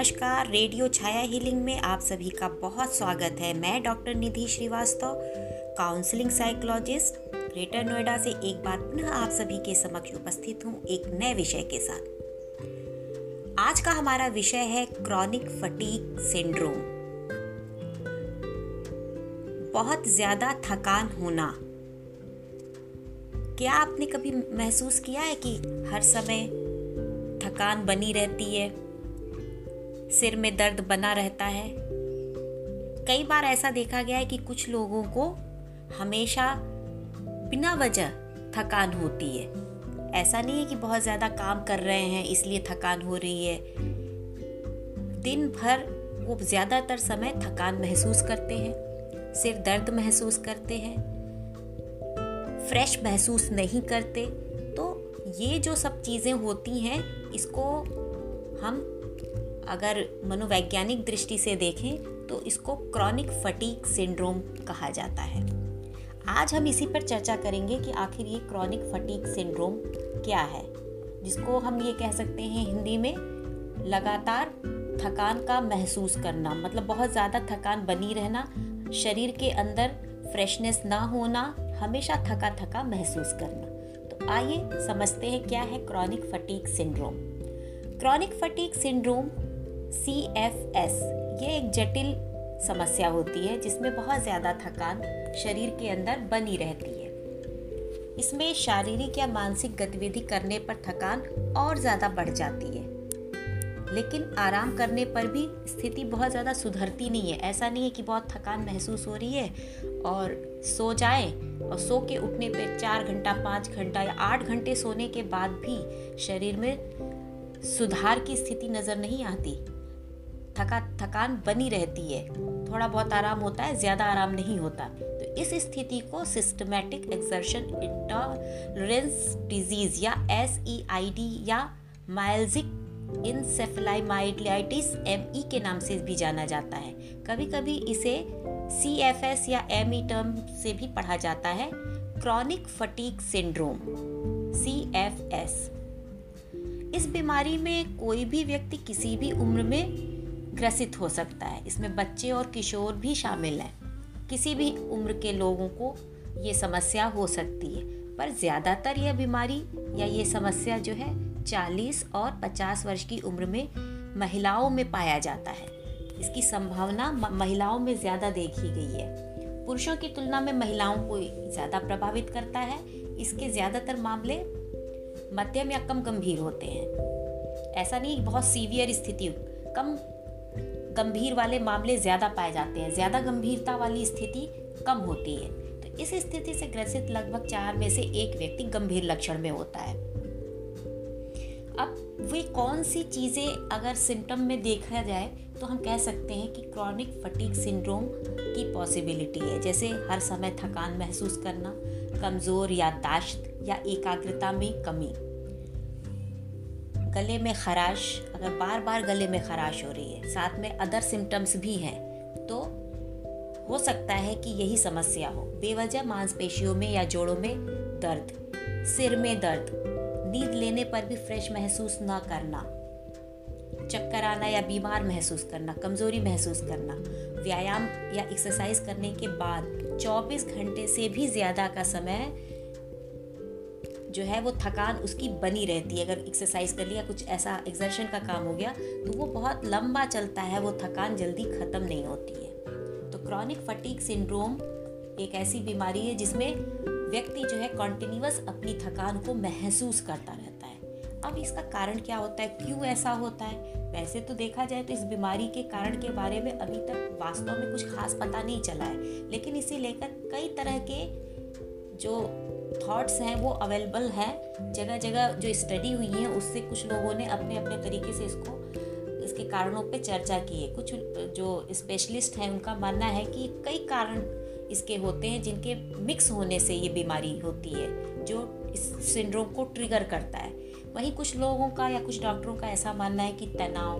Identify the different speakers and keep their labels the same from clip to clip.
Speaker 1: नमस्कार। रेडियो छाया हीलिंग में आप सभी का बहुत स्वागत है। मैं doctor Nidhi Shrivastava, counselling psychologist, Greater Noida से एक बार पुनः आप सभी के समक्ष उपस्थित हूँ एक नए विषय के साथ। आज का हमारा विषय है क्रॉनिक फटीक सिंड्रोम। बहुत ज़्यादा थकान होना। क्या आपने कभी महसूस किया है कि हर समय थकान बनी रहती है? सिर में दर्द बना रहता है। कई बार ऐसा देखा गया है कि कुछ लोगों को हमेशा बिना वजह थकान होती है। ऐसा नहीं है कि बहुत ज़्यादा काम कर रहे हैं, इसलिए थकान हो रही है। दिन भर वो ज़्यादातर समय थकान महसूस करते हैं, सिर दर्द महसूस करते हैं, फ्रेश महसूस नहीं करते। तो ये जो सब चीज़ें होती हैं, इसको हम अगर मनोवैज्ञानिक दृष्टि से देखें तो इसको क्रॉनिक फटीक सिंड्रोम कहा जाता है। आज हम इसी पर चर्चा करेंगे कि आखिर ये क्रॉनिक फटीक सिंड्रोम क्या है, जिसको हम ये कह सकते हैं हिंदी में, लगातार थकान का महसूस करना। मतलब बहुत ज़्यादा थकान बनी रहना, शरीर के अंदर फ्रेशनेस ना होना, हमेशा थका थका महसूस करना। तो आइए समझते हैं क्या है chronic fatigue syndrome. Chronic fatigue syndrome C F S ये एक जटिल समस्या होती है, जिसमें बहुत ज़्यादा थकान शरीर के अंदर बनी रहती है। इसमें शारीरिक या मानसिक गतिविधि करने पर थकान और ज़्यादा बढ़ जाती है। लेकिन आराम करने पर भी स्थिति बहुत ज़्यादा सुधरती नहीं है। ऐसा नहीं है कि बहुत थकान महसूस हो रही है और सो जाए और सो के उठने पर चार घंटा, पाँच घंटा या आठ घंटे सोने के बाद भी शरीर में सुधार की स्थिति नज़र नहीं आती। थका, थकान बनी रहती है। थोड़ा बहुत आराम होता है, ज़्यादा आराम नहीं होता। तो इस स्थिति को सिस्टमेटिक एक्सर्शन इंटॉलरेंस डिज़ीज़ या एस ई आई डी या माइल्जिक इंसेफलाइमाइलाइटिस एम ई के नाम से भी जाना जाता है। कभी कभी इसे सी एफ़ एस या एम ई टर्म से भी पढ़ा जाता है। Chronic fatigue syndrome C F S इस बीमारी में कोई भी व्यक्ति किसी भी उम्र में ग्रसित हो सकता है। इसमें बच्चे और किशोर भी शामिल हैं। किसी भी उम्र के लोगों को ये समस्या हो सकती है, पर ज़्यादातर यह बीमारी या ये समस्या जो है 40 और 50 वर्ष की उम्र में महिलाओं में पाया जाता है। इसकी संभावना महिलाओं में ज़्यादा देखी गई है। पुरुषों की तुलना में महिलाओं को ज़्यादा प्रभावित करता है। इसके ज़्यादातर मामले मध्यम या कम गंभीर होते हैं। ऐसा नहीं बहुत सीवियर स्थिति कम गंभीर वाले मामले ज़्यादा पाए जाते हैं। ज़्यादा गंभीरता वाली स्थिति कम होती है। तो इस स्थिति से ग्रसित लगभग चार में से एक व्यक्ति गंभीर लक्षण में होता है। अब वे कौन सी चीज़ें अगर सिम्टम में देखा जाए तो हम कह सकते हैं कि क्रॉनिक फटीक सिंड्रोम की पॉसिबिलिटी है। जैसे हर समय थकान महसूस करना, कमज़ोर याददाश्त या एकाग्रता में कमी। गले में खराश, अगर बार बार गले में खराश हो रही है, साथ में अदर सिम्टम्स भी हैं तो हो सकता है कि यही समस्या हो। बेवजह मांसपेशियों में या जोड़ों में दर्द, सिर में दर्द, नींद लेने पर भी फ्रेश महसूस ना करना, चक्कर आना या बीमार महसूस करना, कमज़ोरी महसूस करना, व्यायाम या एक्सरसाइज करने के बाद 24 घंटे से भी ज़्यादा का समय जो है वो थकान उसकी बनी रहती है। अगर एक्सरसाइज कर लिया, कुछ ऐसा एक्सर्शन का काम हो गया तो वो बहुत लंबा चलता है, वो थकान जल्दी ख़त्म नहीं होती है। तो क्रॉनिक फटीक सिंड्रोम एक ऐसी बीमारी है जिसमें व्यक्ति जो है कॉन्टिन्यूस अपनी थकान को महसूस करता रहता है। अब इसका कारण क्या होता है? क्यों ऐसा होता है? वैसे तो देखा जाए तो इस बीमारी के कारण के बारे में अभी तक वास्तव में कुछ खास पता नहीं चला है। लेकिन इसे लेकर कई तरह के जो थॉट्स हैं, वो अवेलेबल हैं जगह जगह जो स्टडी हुई है, उससे कुछ लोगों ने अपने अपने तरीके से इसको, इसके कारणों पे चर्चा की है। कुछ जो स्पेशलिस्ट हैं, उनका मानना है कि कई कारण इसके होते हैं, जिनके मिक्स होने से ये बीमारी होती है, जो इस सिंड्रोम को ट्रिगर करता है। वहीं कुछ लोगों का या कुछ डॉक्टरों का ऐसा मानना है कि तनाव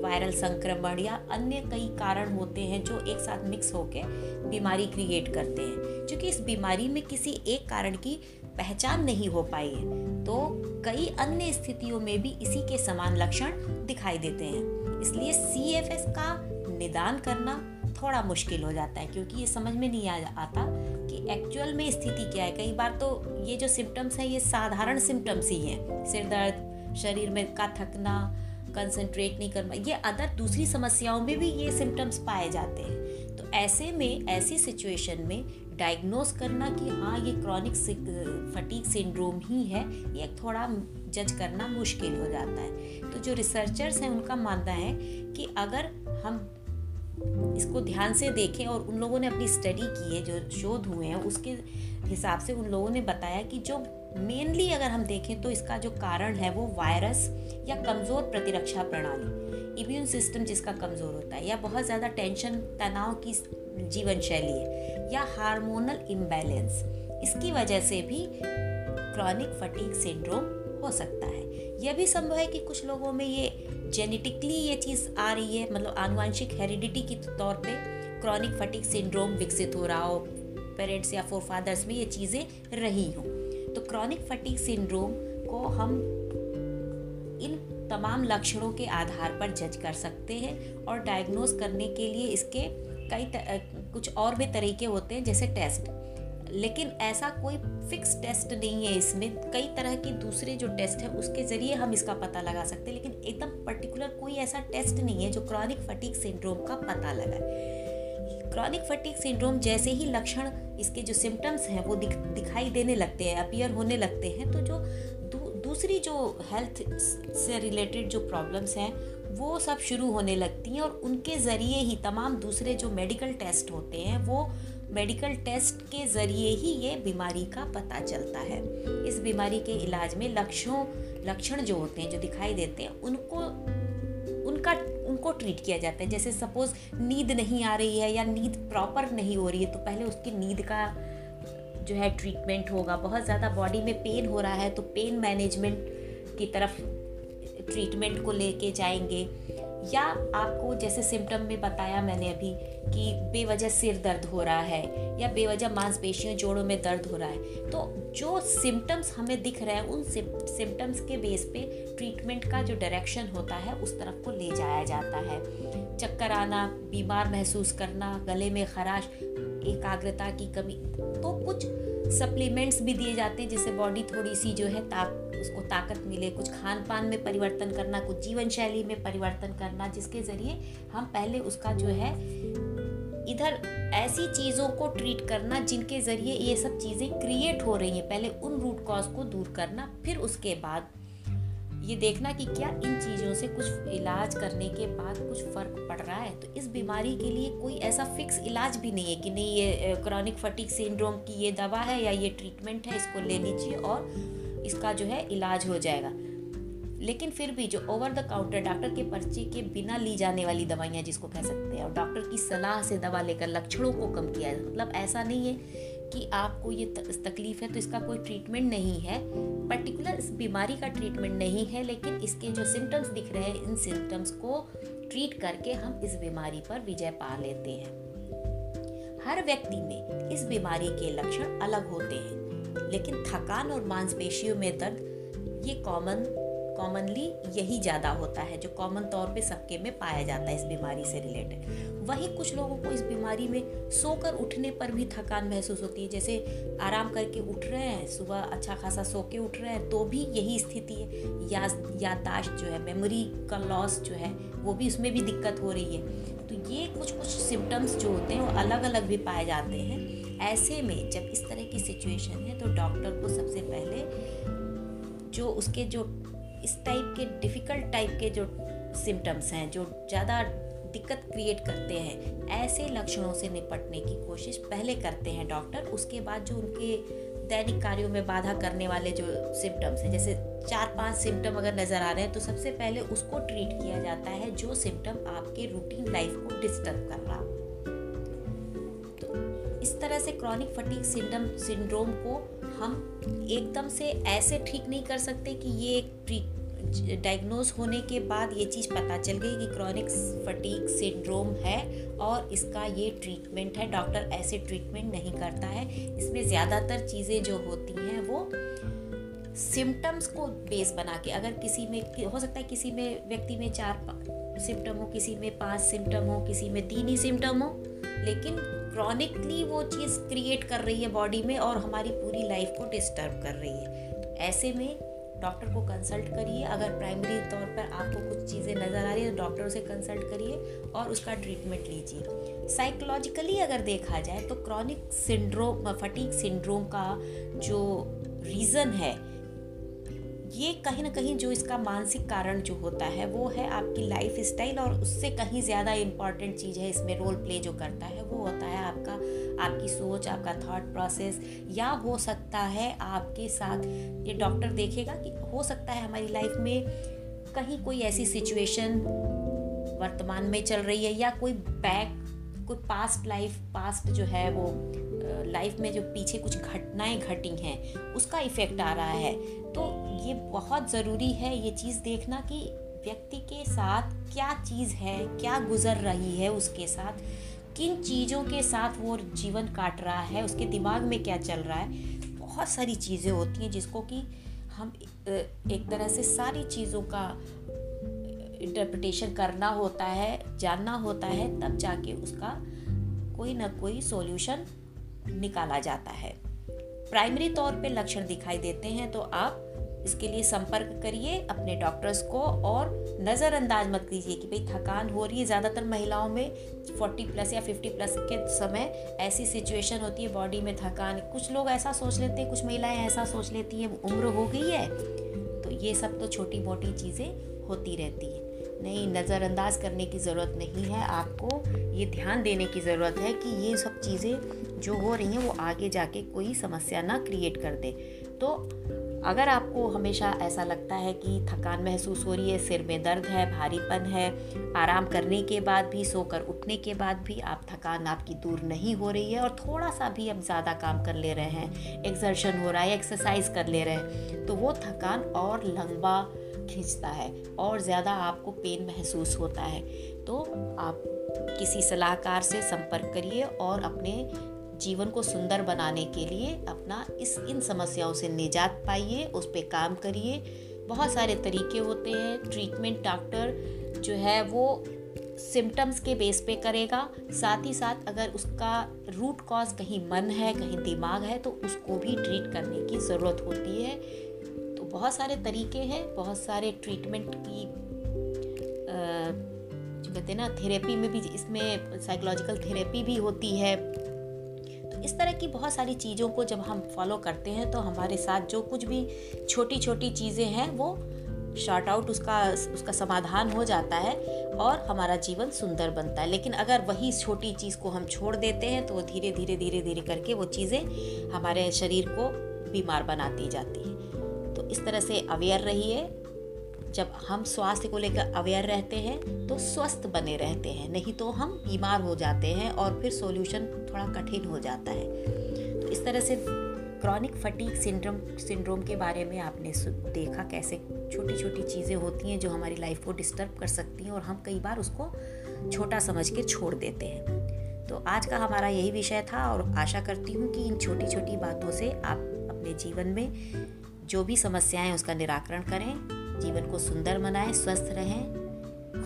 Speaker 1: वायरल संक्रमण या अन्य कई कारण होते हैं जो एक साथ मिक्स होकर बीमारी क्रिएट करते हैं। क्योंकि इस बीमारी में किसी एक कारण की पहचान नहीं हो पाई है तो कई अन्य स्थितियों में भी इसी के समान लक्षण दिखाई देते हैं। इसलिए सी एफ़ एस का निदान करना थोड़ा मुश्किल हो जाता है, क्योंकि ये समझ में नहीं आ आता कि एक्चुअल में स्थिति क्या है। कई बार तो ये जो सिम्टम्स हैं, ये साधारण सिम्टम्स ही हैं। सिर दर्द, शरीर में का थकना कंसंट्रेट नहीं करना। ये अदर दूसरी समस्याओं में भी ये सिम्टम्स पाए जाते हैं। तो ऐसे में, ऐसी सिचुएशन में डायग्नोस करना कि हाँ ये क्रॉनिक फटीक सिंड्रोम ही है, ये थोड़ा जज करना मुश्किल हो जाता है। तो जो रिसर्चर्स हैं, उनका मानना है कि अगर हम इसको ध्यान से देखें और उन लोगों ने अपनी स्टडी की है, जो शोध हुए हैं, उसके हिसाब से उन लोगों ने बताया कि जो मेनली अगर हम देखें तो इसका जो कारण है वो वायरस या कमज़ोर प्रतिरक्षा प्रणाली इम्यून सिस्टम जिसका कमज़ोर होता है या बहुत ज़्यादा टेंशन तनाव की जीवन शैली है, या हार्मोनल इम्बैलेंस इसकी वजह से भी क्रॉनिक फटीक सिंड्रोम हो सकता है। यह भी संभव है कि कुछ लोगों में ये जेनेटिकली ये चीज़ आ रही है मतलब आनुवंशिक हेरिडिटी के तौर पे क्रॉनिक फटीक सिंड्रोम विकसित हो रहा हो पेरेंट्स या फोर फादर्स में ये चीज़ें रही हों। तो क्रॉनिक फटिक सिंड्रोम को हम इन तमाम लक्षणों के आधार पर जज कर सकते हैं और डायग्नोज करने के लिए इसके कई कुछ और भी तरीके होते हैं, जैसे टेस्ट लेकिन ऐसा कोई फिक्स टेस्ट नहीं है इसमें। कई तरह के दूसरे जो टेस्ट है, उसके ज़रिए हम इसका पता लगा सकते हैं, लेकिन एकदम पर्टिकुलर कोई ऐसा टेस्ट नहीं है जो क्रॉनिक फटीक सिंड्रोम का पता लगाए। क्रॉनिक फटीक सिंड्रोम जैसे ही लक्षण इसके जो सिम्टम्स हैं वो दिख, दिखाई देने लगते हैं अपियर होने लगते हैं तो जो दू, दूसरी जो हेल्थ से रिलेटेड जो प्रॉब्लम्स हैं वो सब शुरू होने लगती हैं और उनके ज़रिए ही तमाम दूसरे जो मेडिकल टेस्ट होते हैं वो मेडिकल टेस्ट के ज़रिए ही ये बीमारी का पता चलता है। इस बीमारी के इलाज में लक्षणों लक्षण जो होते हैं जो दिखाई देते हैं उनको उनका उनको ट्रीट किया जाता है। जैसे सपोज़ नींद नहीं आ रही है या नींद प्रॉपर नहीं हो रही है तो पहले उसकी नींद का जो है ट्रीटमेंट होगा। बहुत ज़्यादा बॉडी में पेन हो रहा है तो पेन मैनेजमेंट की तरफ़ ट्रीटमेंट को लेके जाएँगे। या आपको जैसे सिम्टम में बताया मैंने अभी कि बेवजह सिर दर्द हो रहा है या बेवजह मांसपेशियों जोड़ों में दर्द हो रहा है तो जो सिम्टम्स हमें दिख रहे हैं, उन सिम्टम्स के बेस पे ट्रीटमेंट का जो डायरेक्शन होता है, उस तरफ़ को ले जाया जाता है। चक्कर आना, बीमार महसूस करना, गले में खराश, एकाग्रता की कमी तो कुछ सप्लीमेंट्स भी दिए जाते हैं, जिससे बॉडी थोड़ी सी जो है ताक, उसको ताकत मिले, कुछ खान पान में परिवर्तन करना, कुछ जीवन शैली में परिवर्तन करना, जिसके ज़रिए हम पहले उसका जो है, इधर ऐसी चीज़ों को ट्रीट करना, जिनके ज़रिए ये सब चीज़ें क्रिएट हो रही हैं। पहले उन रूट कॉज को दूर करना, फिर उसके बाद ये देखना कि क्या इन चीज़ों से कुछ इलाज करने के बाद कुछ फ़र्क पड़ रहा है। तो इस बीमारी के लिए कोई ऐसा फिक्स इलाज भी नहीं है कि नहीं, ये क्रॉनिक फटिक सिंड्रोम की ये दवा है या ये ट्रीटमेंट है, इसको ले लीजिए और इसका जो है इलाज हो जाएगा। लेकिन फिर भी जो ओवर द काउंटर डॉक्टर के पर्चे के बिना ली जाने वाली दवाइयाँ जिसको कह सकते हैं, और डॉक्टर की सलाह से दवा लेकर लक्षणों को कम किया जाए मतलब ऐसा नहीं है कि आपको ये तकलीफ़ है तो इसका कोई ट्रीटमेंट नहीं है। पर्टिकुलर इस बीमारी का ट्रीटमेंट नहीं है, लेकिन इसके जो सिम्टम्स दिख रहे हैं, इन सिम्टम्स को ट्रीट करके हम इस बीमारी पर विजय पा लेते हैं। हर व्यक्ति में इस बीमारी के लक्षण अलग होते हैं, लेकिन थकान और मांसपेशियों में दर्द, ये कॉमन कॉमनली यही ज़्यादा होता है, जो कॉमन तौर पे सबके में पाया जाता है इस बीमारी से रिलेटेड वहीं कुछ लोगों को इस बीमारी में सोकर उठने पर भी थकान महसूस होती है, जैसे आराम करके उठ रहे हैं, सुबह अच्छा खासा सो के उठ रहे हैं तो भी यही स्थिति है। या, याददाश्त जो है मेमोरी का लॉस जो है, वो भी उसमें भी दिक्कत हो रही है। तो ये कुछ कुछ सिम्टम्स जो होते हैं, वो अलग अलग भी पाए जाते हैं। ऐसे में जब इस तरह की सिचुएशन है तो डॉक्टर को सबसे पहले जो उसके जो इस टाइप के डिफ़िकल्ट टाइप के जो सिम्टम्स हैं, जो ज़्यादा दिक्कत क्रिएट करते हैं, ऐसे लक्षणों से निपटने की कोशिश पहले करते हैं डॉक्टर उसके बाद जो उनके दैनिक कार्यों में बाधा करने वाले जो सिम्टम्स हैं, जैसे चार पाँच सिम्टम अगर नज़र आ रहे हैं तो सबसे पहले उसको ट्रीट किया जाता है जो सिम्टम आपके रूटीन लाइफ को डिस्टर्ब कर रहा इस तरह से क्रॉनिक फटीक सिंडम सिंड्रोम को हम एकदम से ऐसे ठीक नहीं कर सकते कि ये एक डायग्नोज होने के बाद ये चीज़ पता चल गई कि क्रॉनिक फटीक सिंड्रोम है और इसका ये ट्रीटमेंट है। डॉक्टर ऐसे ट्रीटमेंट नहीं करता है। इसमें ज़्यादातर चीज़ें जो होती हैं वो सिम्टम्स को बेस बना के, अगर किसी में, हो सकता है किसी में, व्यक्ति में चार सिम्टम हो, किसी में पाँच सिम्टम हो, किसी में तीन ही सिम्टम हो, लेकिन क्रॉनिकली वो चीज़ क्रिएट कर रही है बॉडी में और हमारी पूरी लाइफ को डिस्टर्ब कर रही है। तो ऐसे में डॉक्टर को कंसल्ट करिए। अगर प्राइमरी तौर पर आपको कुछ चीज़ें नज़र आ रही है तो डॉक्टर से कंसल्ट करिए और उसका ट्रीटमेंट लीजिए। साइकोलॉजिकली अगर देखा जाए तो क्रॉनिक सिंड्रोम फटीक सिंड्रोम का जो रीज़न है ये कहीं ना कहीं जो इसका मानसिक कारण जो होता है, वो है आपकी लाइफ स्टाइल और उससे कहीं ज़्यादा इंपॉर्टेंट चीज़ है इसमें रोल प्ले जो करता है, वो होता है आपका, आपकी सोच, आपका थॉट प्रोसेस या हो सकता है आपके साथ, ये डॉक्टर देखेगा कि हो सकता है हमारी लाइफ में कहीं कोई ऐसी सिचुएशन वर्तमान में चल रही है या कोई बैक कोई पास्ट लाइफ पास्ट जो है वो लाइफ में जो पीछे कुछ घटनाएँ घटी हैं, उसका इफ़ेक्ट आ रहा है। तो ये बहुत ज़रूरी है ये चीज़ देखना कि व्यक्ति के साथ क्या चीज़ है, क्या गुजर रही है उसके साथ, किन चीज़ों के साथ वो जीवन काट रहा है, उसके दिमाग में क्या चल रहा है। बहुत सारी चीज़ें होती हैं जिसको कि हम एक तरह से सारी चीज़ों का इंटरप्रिटेशन करना होता है, जानना होता है, तब जाके उसका कोई ना कोई सॉल्यूशन निकाला जाता है। प्राइमरी तौर पे लक्षण दिखाई देते हैं तो आप इसके लिए संपर्क करिए अपने डॉक्टर्स को और नज़रअंदाज मत कीजिए कि भाई थकान हो रही है। ज़्यादातर महिलाओं में 40 प्लस या 50 प्लस के समय ऐसी सिचुएशन होती है, बॉडी में थकान। कुछ लोग ऐसा सोच लेते हैं, कुछ महिलाएँ ऐसा सोच लेती हैं, उम्र हो गई है तो ये सब तो छोटी मोटी चीज़ें होती रहती हैं। नहीं, नज़रअंदाज करने की ज़रूरत नहीं है। आपको ये ध्यान देने की ज़रूरत है कि ये सब चीज़ें जो हो रही हैं, वो आगे जाके कोई समस्या ना क्रिएट कर दे। तो अगर आपको हमेशा ऐसा लगता है कि थकान महसूस हो रही है, सिर में दर्द है, भारीपन है, आराम करने के बाद भी, सोकर उठने के बाद भी आप थकान आपकी दूर नहीं हो रही है और थोड़ा सा भी अब ज़्यादा काम कर ले रहे हैं एक्सर्शन हो रहा है एक्सरसाइज कर ले रहे हैं तो वो थकान और लंबा खींचता है और ज़्यादा आपको पेन महसूस होता है। तो आप किसी सलाहकार से संपर्क करिए और अपने जीवन को सुंदर बनाने के लिए अपना इस इन समस्याओं से निजात पाइए, उस पर काम करिए। बहुत सारे तरीके होते हैं। ट्रीटमेंट डॉक्टर जो है वो सिम्टम्स के बेस पे करेगा। साथ ही साथ अगर उसका रूट कॉज कहीं मन है, कहीं दिमाग है तो उसको भी ट्रीट करने की ज़रूरत होती है। बहुत सारे तरीके हैं, बहुत सारे ट्रीटमेंट की जो कहते हैं ना थेरेपी में भी, इसमें साइकोलॉजिकल थेरेपी भी होती है। तो इस तरह की बहुत सारी चीज़ों को जब हम फॉलो करते हैं तो हमारे साथ जो कुछ भी छोटी छोटी चीज़ें हैं, वो शॉर्ट आउट उसका उसका समाधान हो जाता है और हमारा जीवन सुंदर बनता है। लेकिन अगर वही छोटी चीज़ को हम छोड़ देते हैं तो धीरे धीरे धीरे धीरे करके वो चीज़ें हमारे शरीर को बीमार बनाती जाती इस तरह से अवेयर रहिए। जब हम स्वास्थ्य को लेकर अवेयर रहते हैं तो स्वस्थ बने रहते हैं। नहीं तो हम बीमार हो जाते हैं और फिर सॉल्यूशन थोड़ा कठिन हो जाता है। तो इस तरह से क्रॉनिक फटीक सिंड्रोम सिंड्रोम के बारे में आपने देखा कैसे छोटी छोटी चीज़ें होती हैं जो हमारी लाइफ को डिस्टर्ब कर सकती हैं और हम कई बार उसको छोटा समझ के छोड़ देते हैं। तो आज का हमारा यही विषय था और आशा करती हूँ कि इन छोटी छोटी बातों से आप अपने जीवन में जो भी समस्याएँ उसका निराकरण करें, जीवन को सुंदर बनाएँ स्वस्थ रहें,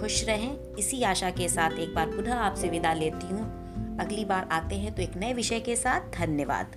Speaker 1: खुश रहें। इसी आशा के साथ एक बार पुनः आपसे विदा लेती हूँ। अगली बार आते हैं तो एक नए विषय के साथ। धन्यवाद।